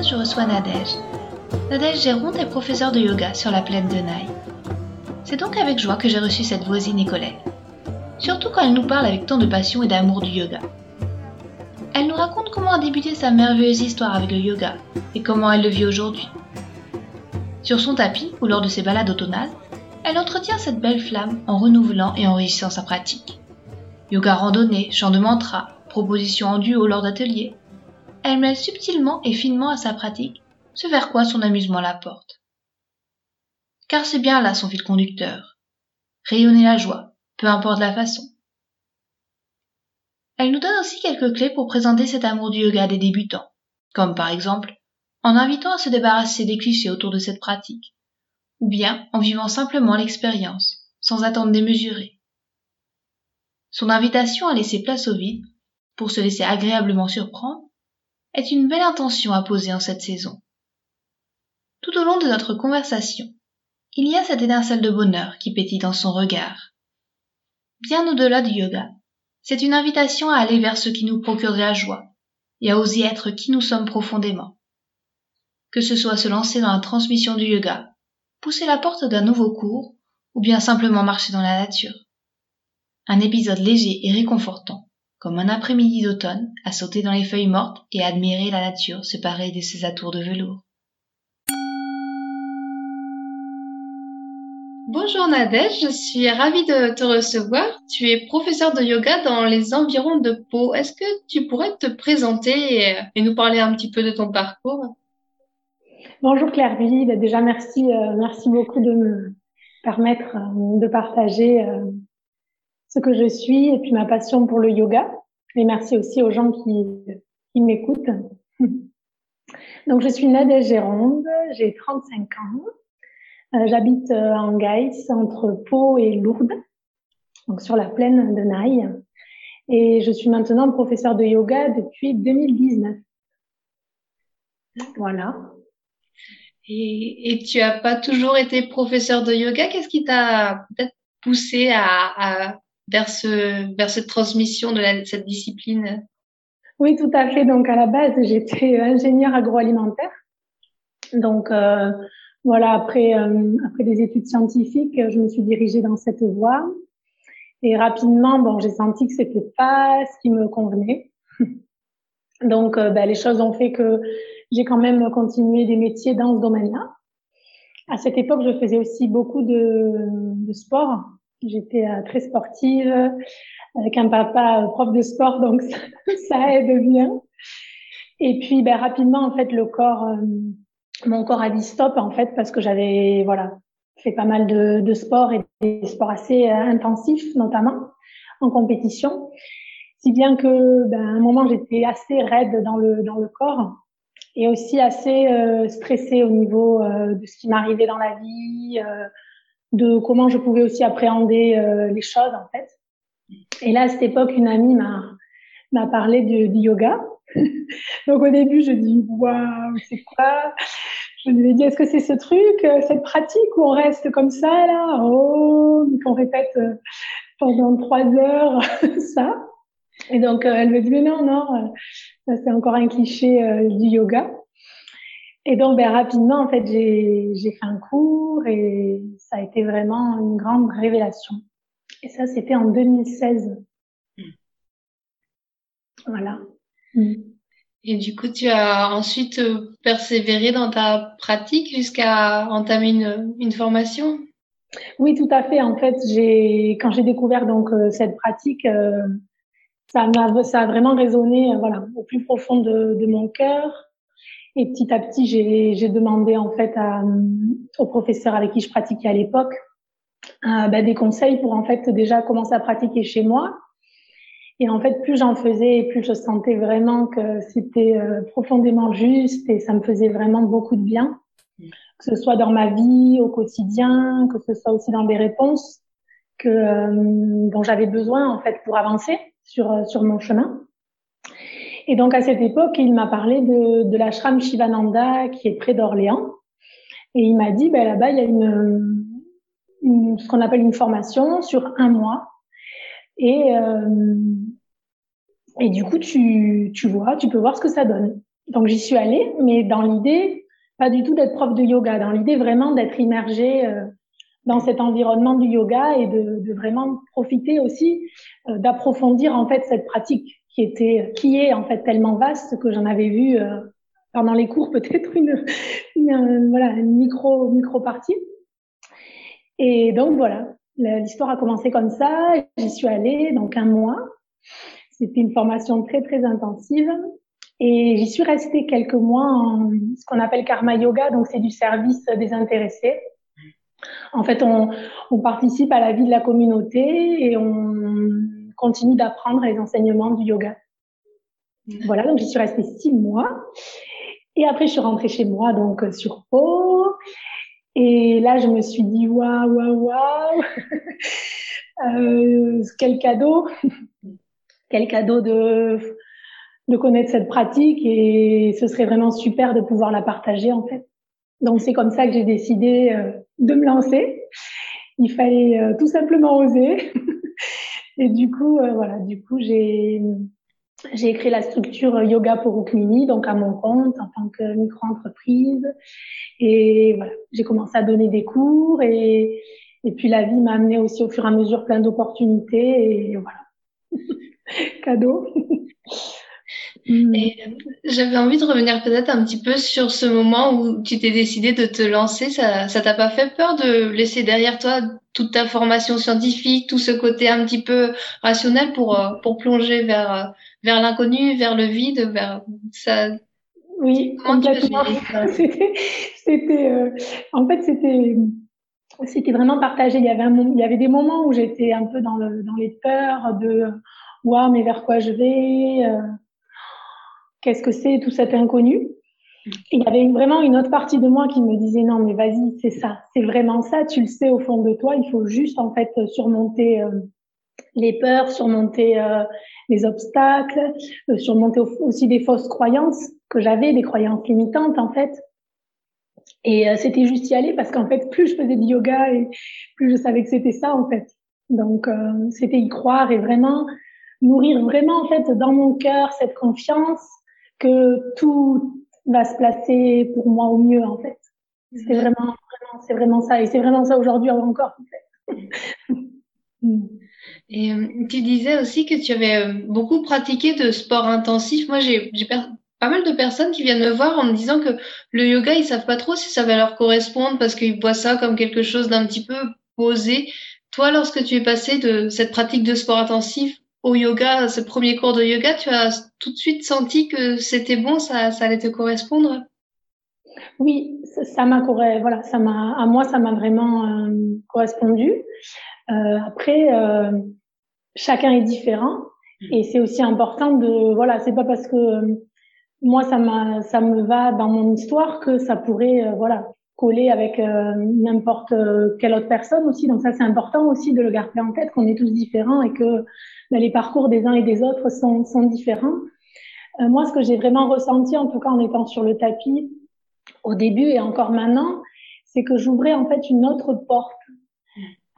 Je reçois Nadège. Nadège Géronte est professeure de yoga sur la plaine de Naï. C'est donc avec joie que j'ai reçu cette voisine collègue. Surtout quand elle nous parle avec tant de passion et d'amour du yoga. Elle nous raconte comment a débuté sa merveilleuse histoire avec le yoga et comment elle le vit aujourd'hui. Sur son tapis ou lors de ses balades automnales, elle entretient cette belle flamme en renouvelant et enrichissant sa pratique. Yoga randonnée, chant de mantra, propositions en duo lors d'ateliers. Elle mêle subtilement et finement à sa pratique ce vers quoi son amusement la porte. Car c'est bien là son fil conducteur. Rayonner la joie, peu importe la façon. Elle nous donne aussi quelques clés pour présenter cet amour du yoga des débutants, comme par exemple en invitant à se débarrasser des clichés autour de cette pratique, ou bien en vivant simplement l'expérience, sans attendre démesuré. Son invitation à laisser place au vide, pour se laisser agréablement surprendre, est une belle intention à poser en cette saison. Tout au long de notre conversation, il y a cette étincelle de bonheur qui pétille dans son regard. Bien au-delà du yoga, c'est une invitation à aller vers ce qui nous procure de la joie et à oser être qui nous sommes profondément. Que ce soit se lancer dans la transmission du yoga, pousser la porte d'un nouveau cours ou bien simplement marcher dans la nature. Un épisode léger et réconfortant, comme un après-midi d'automne à sauter dans les feuilles mortes et à admirer la nature se parer de ses atours de velours. Bonjour Nadège, je suis ravie de te recevoir. Tu es professeur de yoga dans les environs de Pau. Est-ce que tu pourrais te présenter et, nous parler un petit peu de ton parcours? Bonjour Claire bah, déjà merci, euh, merci beaucoup de me permettre euh, de partager euh, ce que je suis et puis ma passion pour le yoga. Et merci aussi aux gens qui, qui m'écoutent. Donc je suis Nadège Géronde, j'ai 35 ans. Euh, j'habite euh, en Gaïs, entre Pau et Lourdes, donc sur la plaine de Naï. Et je suis maintenant professeur de yoga depuis 2019. Voilà. Et, et tu as pas toujours été professeur de yoga? Qu'est-ce qui t'a peut-être poussé à, à, vers, ce, vers cette transmission de la, cette discipline Oui, tout à fait. Donc à la base, j'étais ingénieur agroalimentaire. Donc euh, voilà, après, euh, après des études scientifiques, je me suis dirigée dans cette voie. Et rapidement, bon, j'ai senti que c'était pas ce qui me convenait. Donc, euh, ben, les choses ont fait que j'ai quand même continué des métiers dans ce domaine-là. À cette époque, je faisais aussi beaucoup de, de sport. J'étais euh, très sportive, avec un papa prof de sport, donc ça, ça aide bien. Et puis, ben, rapidement, en fait, le corps mon corps a dit stop en fait parce que j'avais voilà fait pas mal de, de sport et des sports assez euh, intensifs notamment en compétition si bien que ben, à un moment j'étais assez raide dans le dans le corps et aussi assez euh, stressée au niveau euh, de ce qui m'arrivait dans la vie euh, de comment je pouvais aussi appréhender euh, les choses en fait et là à cette époque une amie m'a m'a parlé du, du yoga Donc au début, je dis waouh, c'est quoi? Je lui ai dit est-ce que c'est ce truc, euh, cette pratique où on reste comme ça là, oh, qu'on répète euh, pendant trois heures ça. Et donc euh, elle me dit mais non non, ça c'est encore un cliché du yoga. Et donc ben, rapidement en fait j'ai j'ai fait un cours et ça a été vraiment une grande révélation. Et ça c'était en 2016. Hmm. Voilà. Mm. Et du coup, tu as ensuite euh, persévéré dans ta pratique jusqu'à entamer une, une, formation? Oui, tout à fait. En fait, j'ai quand j'ai découvert donc euh, cette pratique, euh, ça m'a ça a vraiment résonné voilà au plus profond de, de mon cœur. Et petit à petit, j'ai demandé en fait à, au professeur avec qui je pratiquais à l'époque bah, des conseils pour en fait déjà commencer à pratiquer chez moi Et en fait, plus j'en faisais, plus je sentais vraiment que c'était euh, profondément juste et ça me faisait vraiment beaucoup de bien, que ce soit dans ma vie au quotidien, que ce soit aussi dans des réponses que euh, dont j'avais besoin en fait pour avancer sur euh, sur mon chemin. Et donc à cette époque, il m'a parlé de, de l'ashram Shivananda qui est près d'Orléans. Et il m'a dit, ben là-bas, il y a une, une ce qu'on appelle une formation sur un mois. Et, euh, et du coup, tu, tu vois, tu peux voir ce que ça donne. Donc j'y suis allée, mais dans l'idée, pas du tout d'être prof de yoga, dans l'idée vraiment d'être immergée euh, dans cet environnement du yoga et de, de vraiment profiter aussi euh, d'approfondir en fait cette pratique qui était, qui est en fait tellement vaste que j'en avais vu euh, pendant les cours peut-être une, une, voilà micro micro partie. Et donc voilà, l'histoire a commencé comme ça. J'y suis allée donc un mois. C'était une formation très très intensive et j'y suis restée quelques mois en ce qu'on appelle karma yoga, donc c'est du service des intéressés. En fait, on, on participe à la vie de la communauté et on continue d'apprendre les enseignements du yoga. Voilà, donc j'y suis restée six mois. Et après, je suis rentrée chez moi, donc sur Pau. Et là, je me suis dit, waouh, waouh, waouh, euh, quel cadeau, quel cadeau de, de connaître cette pratique et ce serait vraiment super de pouvoir la partager en fait. Donc c'est comme ça que j'ai décidé euh, de me lancer. Il fallait euh, tout simplement oser. Et du coup, euh, voilà, du coup, j'ai j'ai créé la structure Yoga pour Rukmini, donc à mon compte en tant que micro-entreprise. Et voilà, j'ai commencé à donner des cours et, et puis la vie m'a amené aussi au fur et à mesure plein d'opportunités et voilà. Cadeau. Mm. Et euh, j'avais envie de revenir peut-être un petit peu sur ce moment où tu t'es décidé de te lancer. Ça, ça t'a pas fait peur de laisser derrière toi toute ta formation scientifique, tout ce côté un petit peu rationnel pour euh, pour plonger vers euh, vers l'inconnu, vers le vide, vers ça? Oui, complètement. C'était, en fait, c'était c'était vraiment partagé. Il y avait un, il y avait des moments où j'étais un peu dans le dans les peurs de waouh, mais vers quoi je vais qu'est-ce que c'est tout cet inconnu. il y avait vraiment une autre partie de moi qui me disait non mais vas-y c'est ça, c'est vraiment ça, tu le sais au fond de toi, il faut juste en fait surmonter euh, les peurs, surmonter euh, les obstacles, euh, surmonter aussi des fausses croyances que j'avais, des croyances limitantes en fait. Et c'était juste y aller parce qu'en fait plus je faisais du yoga et plus je savais que c'était ça en fait. Donc c'était y croire et vraiment nourrir vraiment en fait dans mon cœur cette confiance que tout va se placer pour moi au mieux en fait. C'est vraiment, vraiment c'est vraiment ça et c'est vraiment ça aujourd'hui encore en fait. Et euh, tu disais aussi que tu avais euh, beaucoup pratiqué de sport intensif. Moi, j'ai pas mal de personnes qui viennent me voir en me disant que le yoga, ils savent pas trop si ça va leur correspondre parce qu'ils voient ça comme quelque chose d'un petit peu posé. Toi, lorsque tu es passé de cette pratique de sport intensif au yoga, ce premier cours de yoga, tu as tout de suite senti que c'était bon, ça, ça allait te correspondre? Oui, ça m'a voilà, ça m'a à moi ça m'a vraiment euh, correspondu. Euh, après, euh, chacun est différent mm. et c'est aussi important de voilà, c'est pas parce que moi ça m'a ça me va dans mon histoire que ça pourrait euh, voilà coller avec n'importe quelle autre personne aussi. Donc ça c'est important aussi de le garder en tête qu'on est tous différents et que les parcours des uns et des autres sont, sont différents. Euh, moi, ce que j'ai vraiment ressenti, en tout cas en étant sur le tapis au début et encore maintenant, c'est que j'ouvrais en fait une autre porte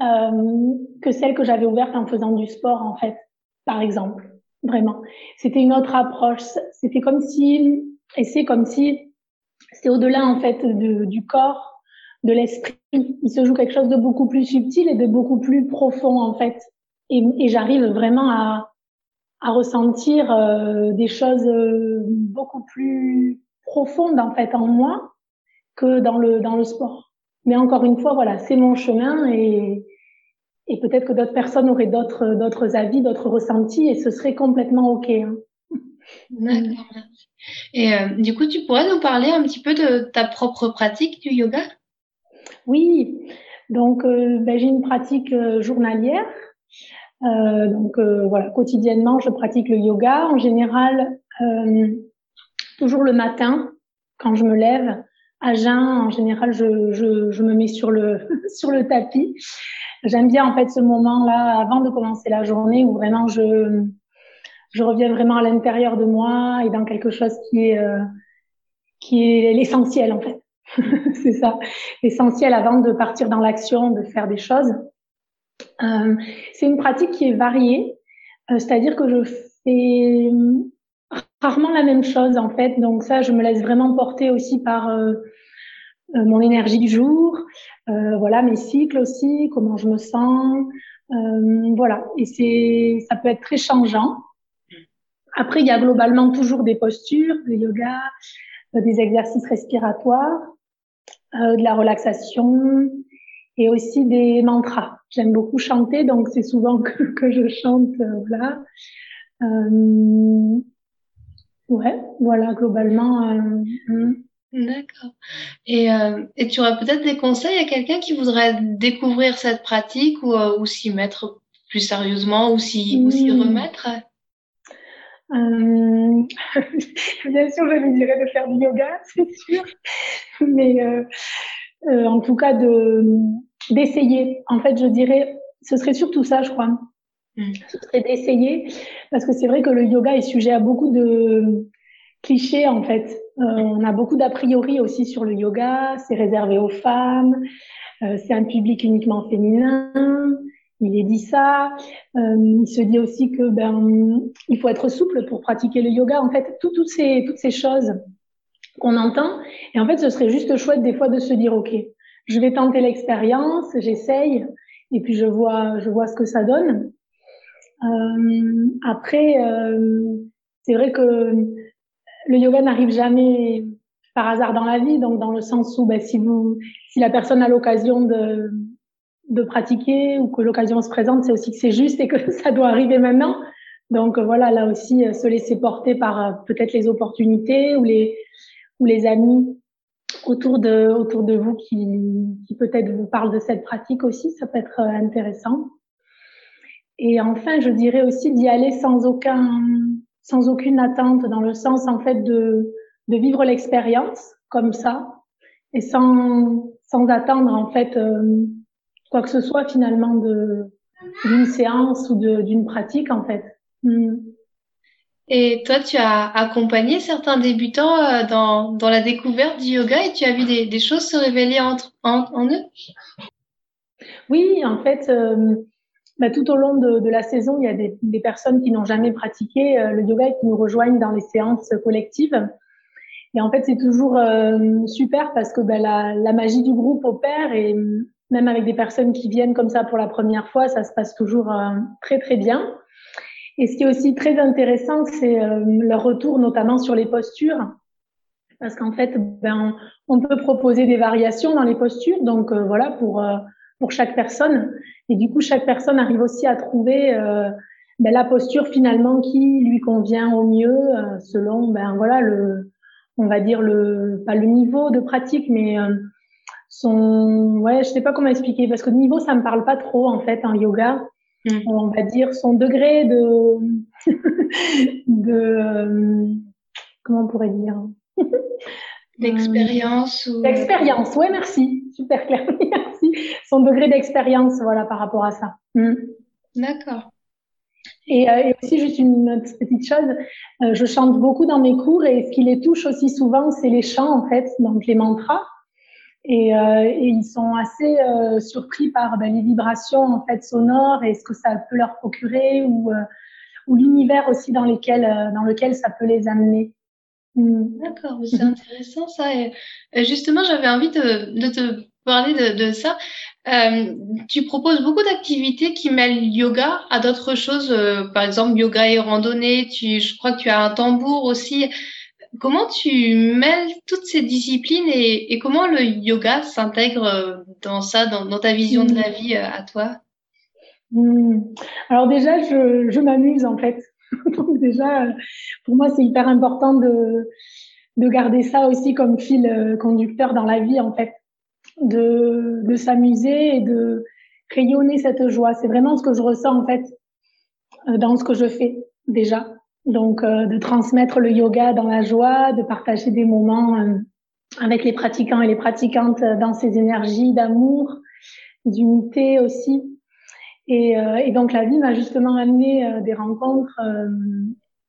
euh, que celle que j'avais ouverte en faisant du sport, en fait, par exemple. Vraiment, c'était une autre approche. C'était comme si, et c'est comme si, c'est au-delà en fait de, du corps, de l'esprit. Il se joue quelque chose de beaucoup plus subtil et de beaucoup plus profond en fait et, et j'arrive vraiment à, à ressentir euh, des choses euh, beaucoup plus profondes en fait en moi que dans le dans le sport. Mais encore une fois, voilà, c'est mon chemin et et peut-être que d'autres personnes auraient d'autres d'autres avis, d'autres ressentis et ce serait complètement ok. Hein. Et euh, du coup, tu pourrais nous parler un petit peu de ta propre pratique du yoga? Oui. Donc, ben, j'ai une pratique journalière Euh, donc euh, voilà, quotidiennement, je pratique le yoga. En général, euh, toujours le matin, quand je me lève, à jeun, en général, je, je, je me mets sur le sur le tapis. J'aime bien en fait ce moment-là avant de commencer la journée où vraiment je je reviens vraiment à l'intérieur de moi et dans quelque chose qui est euh, qui est l'essentiel en fait. c'est ça, l'essentiel avant de partir dans l'action, de faire des choses. Euh, c'est une pratique qui est variée, euh, c'est-à-dire que je fais rarement la même chose en fait. Donc ça, je me laisse vraiment porter aussi par euh, euh mon énergie du jour, euh, voilà mes cycles aussi, comment je me sens, voilà. Et c'est, ça peut être très changeant. Après, il y a globalement toujours des postures, le yoga, des exercices respiratoires, de la relaxation, et aussi des mantras. J'aime beaucoup chanter, donc c'est souvent que, que, je chante, euh, voilà. Euh, ouais, voilà, globalement. Euh, hmm. D'accord. Et, euh, et tu aurais peut-être des conseils à quelqu'un qui voudrait découvrir cette pratique ou, euh, ou s'y mettre plus sérieusement ou s'y mmh. remettre? Euh, bien sûr, je lui dirais de faire du yoga, c'est sûr. Mais euh, euh, en tout cas, de d'essayer. En fait, je dirais, ce serait surtout ça, je crois. Mm. Ce serait d'essayer, parce que c'est vrai que le yoga est sujet à beaucoup de clichés, en fait. Euh, on a beaucoup d'a priori aussi sur le yoga. C'est réservé aux femmes. Euh, c'est un public uniquement féminin. Il est dit ça. Euh, il se dit aussi que ben il faut être souple pour pratiquer le yoga. En fait, toutes ces toutes ces choses qu'on entend. Et en fait, ce serait juste chouette des fois de se dire, OK, je vais tenter l'expérience, j'essaye, et puis je vois, je vois ce que ça donne. Euh, après, euh, c'est vrai que le yoga n'arrive jamais par hasard dans la vie, donc dans le sens où ben, si vous, si la personne a l'occasion de, de pratiquer ou que l'occasion se présente, c'est aussi que c'est juste et que ça doit arriver maintenant. Donc voilà, là aussi, se laisser porter par euh, peut-être les opportunités ou les, ou les amis autour de, autour de vous qui, qui peut-être vous parlent de cette pratique aussi, ça peut être euh, intéressant. Et enfin, je dirais aussi d'y aller sans aucun, sans aucune attente, dans le sens en fait de, de vivre l'expérience comme ça, et sans, sans attendre en fait euh, quoi que ce soit finalement de d'une séance ou d'une pratique en fait. Hmm. Et toi, tu as accompagné certains débutants euh, dans, dans la découverte du yoga et tu as vu des, des choses se révéler entre, en, en eux? Oui, en fait, euh, bah, tout au long de, de, la saison, il y a des, des personnes qui n'ont jamais pratiqué euh, le yoga et qui nous rejoignent dans les séances collectives. Et en fait, c'est toujours euh, super parce que bah, la, la, magie du groupe opère et même avec des personnes qui viennent comme ça pour la première fois, ça se passe toujours très très bien. Et ce qui est aussi très intéressant, c'est euh, leur retour notamment sur les postures. Parce qu'en fait, ben, on peut proposer des variations dans les postures, donc euh, voilà, pour, euh, pour chaque personne. Et du coup, chaque personne arrive aussi à trouver ben, la posture finalement qui lui convient au mieux, selon, ben voilà, le, on va dire le, pas le niveau de pratique, mais son, ouais, je sais pas comment expliquer, parce que le niveau, ça me parle pas trop en fait en yoga. Mm. on va dire son degré de, de euh, comment on pourrait dire? D'expérience ou d'expérience ouais merci super clair merci son degré d'expérience voilà par rapport à ça mm. d'accord et, euh, et, aussi juste une petite chose euh, je chante beaucoup dans mes cours et ce qui les touche aussi souvent c'est les chants en fait donc les mantras et, euh, et, ils sont assez euh, surpris par ben, les vibrations en fait sonores et ce que ça peut leur procurer ou, euh, ou l'univers aussi dans lequel dans lequel ça peut les amener. Mm. D'accord, c'est intéressant ça. Et justement, j'avais envie de, de, te parler de, de ça. Euh, tu proposes beaucoup d'activités qui mêlent yoga à d'autres choses, par exemple yoga et randonnée. Tu, je crois que tu as un tambour aussi. Comment tu mêles toutes ces disciplines et, et comment le yoga s'intègre euh, dans ça, dans, dans, ta vision de la mm. vie euh, à toi? Mmh. Alors déjà, je, je m'amuse en fait. Donc déjà, pour moi, c'est hyper important de, de garder ça aussi comme fil euh, conducteur dans la vie en fait, de, de s'amuser et de rayonner cette joie. C'est vraiment ce que je ressens en fait dans ce que je fais déjà. Donc, de transmettre le yoga dans la joie, de partager des moments avec les pratiquants et les pratiquantes dans ces énergies d'amour, d'unité aussi. Et, et, donc, la vie m'a justement amené des rencontres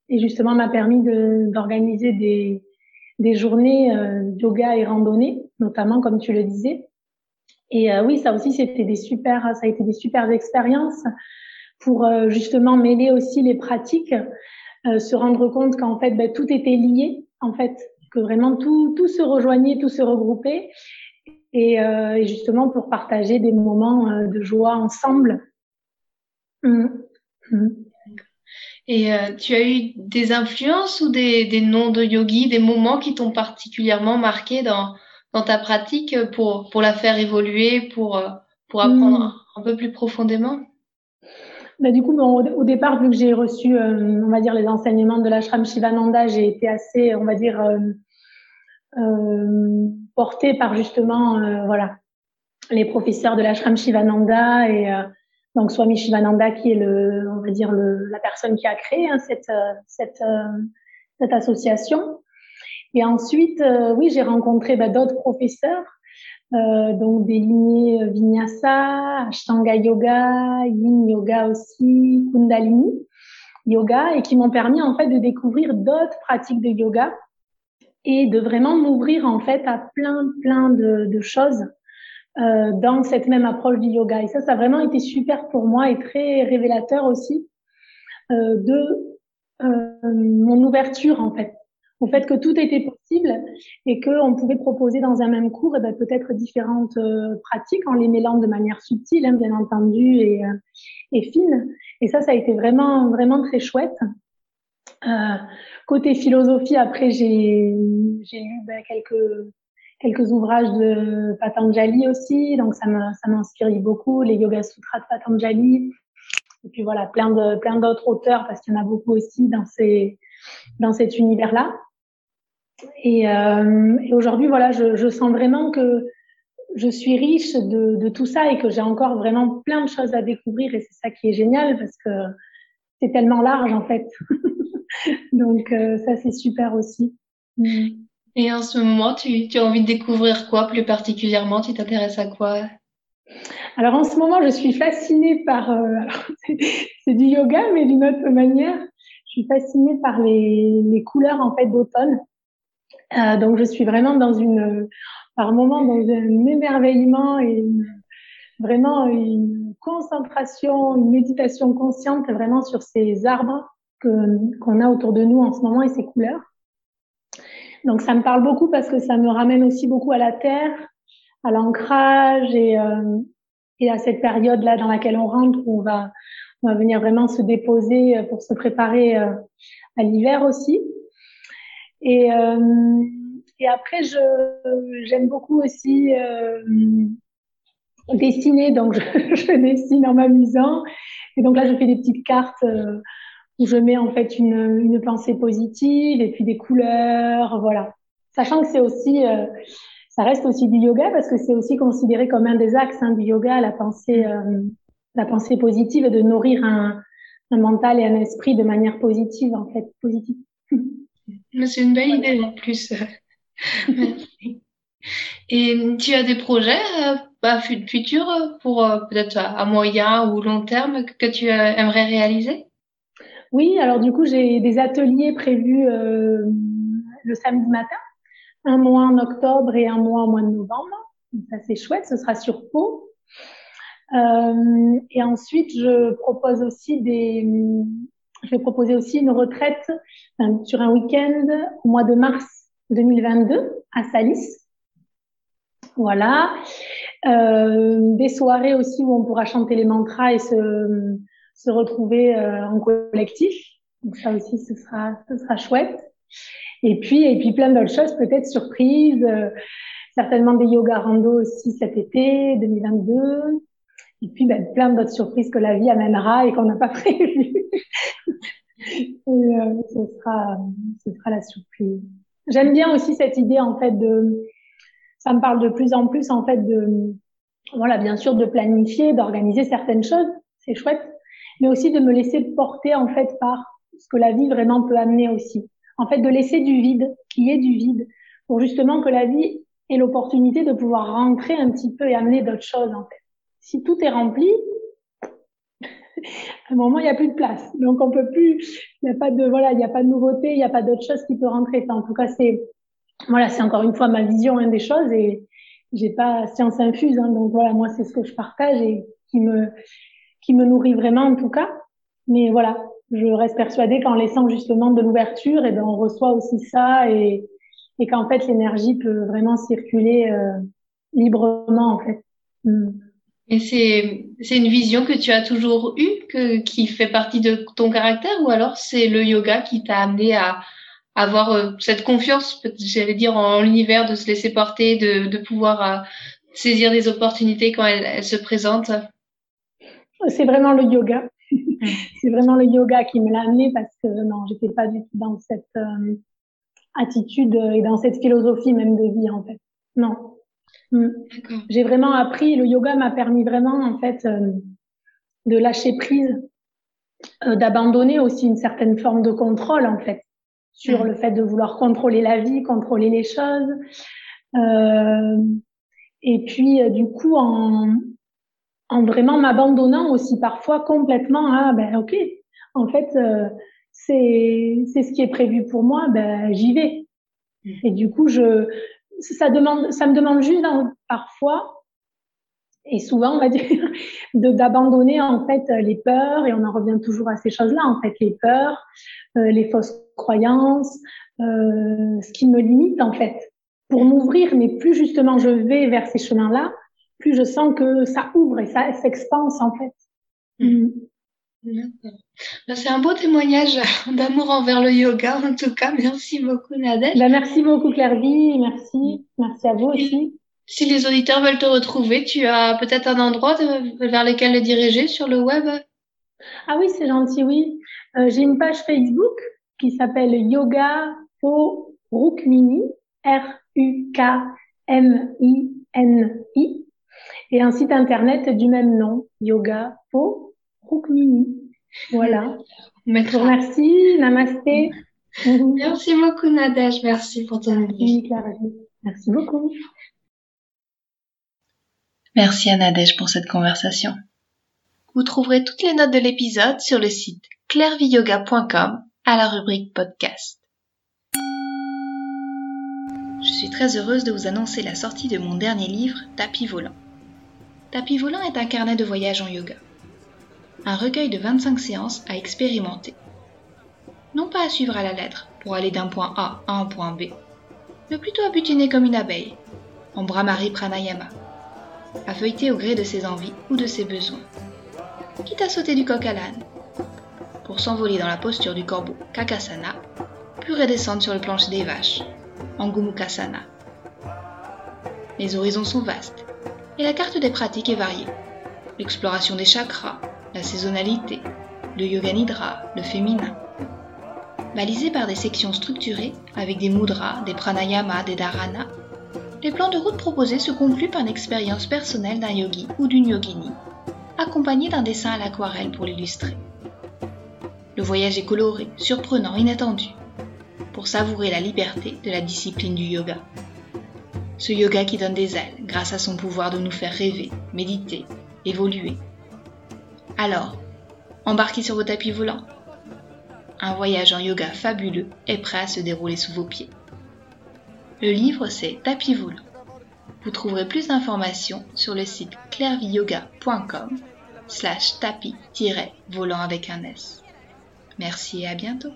et justement m'a permis d'organiser des, des journées euh, yoga et randonnée, notamment comme tu le disais. Et euh, oui, ça aussi, c'était des super, ça a été des super expériences pour euh, justement mêler aussi les pratiques, se rendre compte qu'en fait, ben, tout était lié, en fait, que vraiment tout, tout se rejoignait, tout se regroupait, et, et justement pour partager des moments de joie ensemble. Mmh. Mmh. Et euh, tu as eu des influences ou des, des noms de yogis, des moments qui t'ont particulièrement marqué dans, dans ta pratique pour, pour la faire évoluer, pour, euh, pour apprendre hmm. un, peu plus profondément? Bah, du coup, bon, au, départ, vu que j'ai reçu, euh, on va dire, les enseignements de l'ashram Shivananda, j'ai été assez, on va dire, euh, portée par justement, voilà, les professeurs de l'ashram Shivananda et donc Swami Shivananda qui est le, on va dire le, la personne qui a créé hein, cette euh, cette euh, cette association. Et ensuite, euh, oui, j'ai rencontré bah, d'autres professeurs, euh, donc des lignées Vinyasa, Ashtanga Yoga, Yin Yoga aussi, Kundalini Yoga, et qui m'ont permis en fait de découvrir d'autres pratiques de yoga et de vraiment m'ouvrir en fait à plein plein de, de choses euh, dans cette même approche du yoga. Et ça, ça a vraiment été super pour moi et très révélateur aussi euh, de euh, mon ouverture en fait, au fait que tout était possible et qu'on pouvait proposer dans un même cours eh ben, peut-être différentes euh, pratiques en les mêlant de manière subtile, hein, bien entendu, et, euh, et fine. Et ça, ça a été vraiment vraiment très chouette. côté philosophie, après j'ai lu ben, quelques quelques ouvrages de Patanjali aussi, donc ça m'inspire beaucoup, les Yoga Sutras de Patanjali, et puis voilà, plein de plein d'autres auteurs parce qu'il y en a beaucoup aussi dans ces dans cet univers-là. Et, euh, et aujourd'hui, voilà, je, je, sens vraiment que je suis riche de, de tout ça et que j'ai encore vraiment plein de choses à découvrir et c'est ça qui est génial parce que c'est tellement large en fait. Donc euh, ça c'est super aussi. Mm. Et en ce moment, tu, tu as envie de découvrir quoi plus particulièrement? Tu t'intéresses à quoi? Alors en ce moment, je suis fascinée par... Euh, c'est du yoga, mais d'une autre manière. Je suis fascinée par les, les couleurs en fait d'automne. Euh, donc je suis vraiment dans une... Par moment, dans un émerveillement et vraiment une concentration, une méditation consciente vraiment sur ces arbres qu'on a autour de nous en ce moment et ces couleurs. Donc ça me parle beaucoup parce que ça me ramène aussi beaucoup à la terre, à l'ancrage et, euh, à cette période-là dans laquelle on rentre où on va, venir vraiment se déposer pour se préparer euh, à l'hiver aussi. Et, euh, et après, je j'aime beaucoup aussi euh, dessiner, donc je, je, dessine en m'amusant. Et donc là, je fais des petites cartes où je mets en fait une, une pensée positive et puis des couleurs, voilà. Sachant que c'est aussi, euh, ça reste aussi du yoga parce que c'est aussi considéré comme un des axes hein, du yoga, la pensée, euh, la pensée positive et de nourrir un, un mental et un esprit de manière positive en fait, positive. C'est une belle idée en plus. Et tu as des projets euh, bah, futurs pour euh, peut-être à moyen ou long terme que tu aimerais réaliser? Oui, alors du coup, j'ai des ateliers prévus euh, le samedi matin, un mois en octobre et un mois au mois de novembre. ça, c'est chouette, ce sera sur Pau. Euh, et ensuite, je propose aussi des, je vais proposer aussi une retraite enfin, sur un week-end au mois de mars 2022 à Salis. Voilà. Euh, des soirées aussi où on pourra chanter les mantras et se, se retrouver euh, en collectif. Donc ça aussi, ce sera, ce sera chouette. Et puis, et puis plein d'autres choses, peut-être surprises, euh, certainement des yoga rando aussi cet été 2022. Et puis, ben, plein d'autres surprises que la vie amènera et qu'on n'a pas prévues. euh, ce sera, ce sera la surprise. J'aime bien aussi cette idée, en fait, de, ça me parle de plus en plus, en fait, de, voilà, bien sûr, de planifier, d'organiser certaines choses. C'est chouette mais aussi de me laisser porter en fait par ce que la vie vraiment peut amener aussi. En fait, de laisser du vide, qu'il y ait du vide, pour justement que la vie ait l'opportunité de pouvoir rentrer un petit peu et amener d'autres choses en fait. Si tout est rempli, à un moment, il n'y a plus de place. Donc, on peut plus, il n'y a pas de, voilà, il n'y a pas de nouveauté, il n'y a pas d'autre chose qui peut rentrer. en tout cas, c'est, voilà, c'est encore une fois ma vision hein, des choses et j'ai pas science infuse. Hein, donc, voilà, moi, c'est ce que je partage et qui me, qui me nourrit vraiment, en tout cas. Mais voilà, je reste persuadée qu'en laissant justement de l'ouverture, et eh ben, on reçoit aussi ça et, et qu'en fait, l'énergie peut vraiment circuler euh, librement, en fait. Mm. Et c'est, c'est une vision que tu as toujours eue, que, qui fait partie de ton caractère, ou alors c'est le yoga qui t'a amené à avoir euh, cette confiance, j'allais dire, en l'univers, de se laisser porter, de, de pouvoir euh, saisir des opportunités quand elles, se présentent? C'est vraiment le yoga. C'est vraiment le yoga qui me l'a amené parce que non, j'étais pas du tout dans cette euh, attitude et dans cette philosophie même de vie en fait. Non. Mm. J'ai vraiment appris, le yoga m'a permis vraiment en fait euh, de lâcher prise, euh, d'abandonner aussi une certaine forme de contrôle en fait sur mm. le fait de vouloir contrôler la vie, contrôler les choses. Euh, et puis du coup en, en vraiment m'abandonnant aussi parfois complètement à ben ok, en fait c'est c'est ce qui est prévu pour moi, ben j'y vais. Mm. Et du coup je ça demande, ça me demande juste parfois et souvent, on va dire, d'abandonner en fait les peurs et on en revient toujours à ces choses-là en fait, les peurs, euh, les fausses croyances, euh, ce qui me limite en fait, pour m'ouvrir. Mais plus justement je vais vers ces chemins-là, plus je sens que ça ouvre et ça s'expanse en fait. Mmh. Ben, c'est un beau témoignage d'amour envers le yoga, en tout cas. Merci beaucoup, Nadège. Ben, merci beaucoup, Clairvy. Merci. Merci à vous aussi. Si les auditeurs veulent te retrouver, tu as peut-être un endroit vers lequel les diriger sur le web? Ah oui, c'est gentil, oui. Euh, j'ai une page Facebook qui s'appelle Yoga Po Rukmini, R-U-K-M-I-N-I, et un site internet du même nom, Yoga Rukmini. Voilà. Merci, namasté. Merci beaucoup, Nadège. Merci pour ton avis. Merci beaucoup. Merci à Nadège pour cette conversation. Vous trouverez toutes les notes de l'épisode sur le site clairviyoga.com à la rubrique podcast. Je suis très heureuse de vous annoncer la sortie de mon dernier livre, Tapis volant. Tapis volant est un carnet de voyage en yoga un recueil de 25 séances à expérimenter. Non pas à suivre à la lettre pour aller d'un point A à un point B, mais plutôt à butiner comme une abeille, en Brahmari Pranayama, à feuilleter au gré de ses envies ou de ses besoins, quitte à sauter du coq à l'âne, pour s'envoler dans la posture du corbeau Kakasana, puis redescendre sur le plancher des vaches, en Gumukasana. Les horizons sont vastes, et la carte des pratiques est variée. L'exploration des chakras, la saisonnalité, le yoga nidra, le féminin. Balisés par des sections structurées avec des mudras, des pranayamas, des dharanas, les plans de route proposés se concluent par une expérience personnelle d'un yogi ou d'une yogini, accompagné d'un dessin à l'aquarelle pour l'illustrer. Le voyage est coloré, surprenant, inattendu, pour savourer la liberté de la discipline du yoga. Ce yoga qui donne des ailes grâce à son pouvoir de nous faire rêver, méditer, évoluer alors, embarquez sur vos tapis volants. Un voyage en yoga fabuleux est prêt à se dérouler sous vos pieds. Le livre c'est Tapis volant. Vous trouverez plus d'informations sur le site clairviyoga.com slash tapis-volant avec un S. Merci et à bientôt.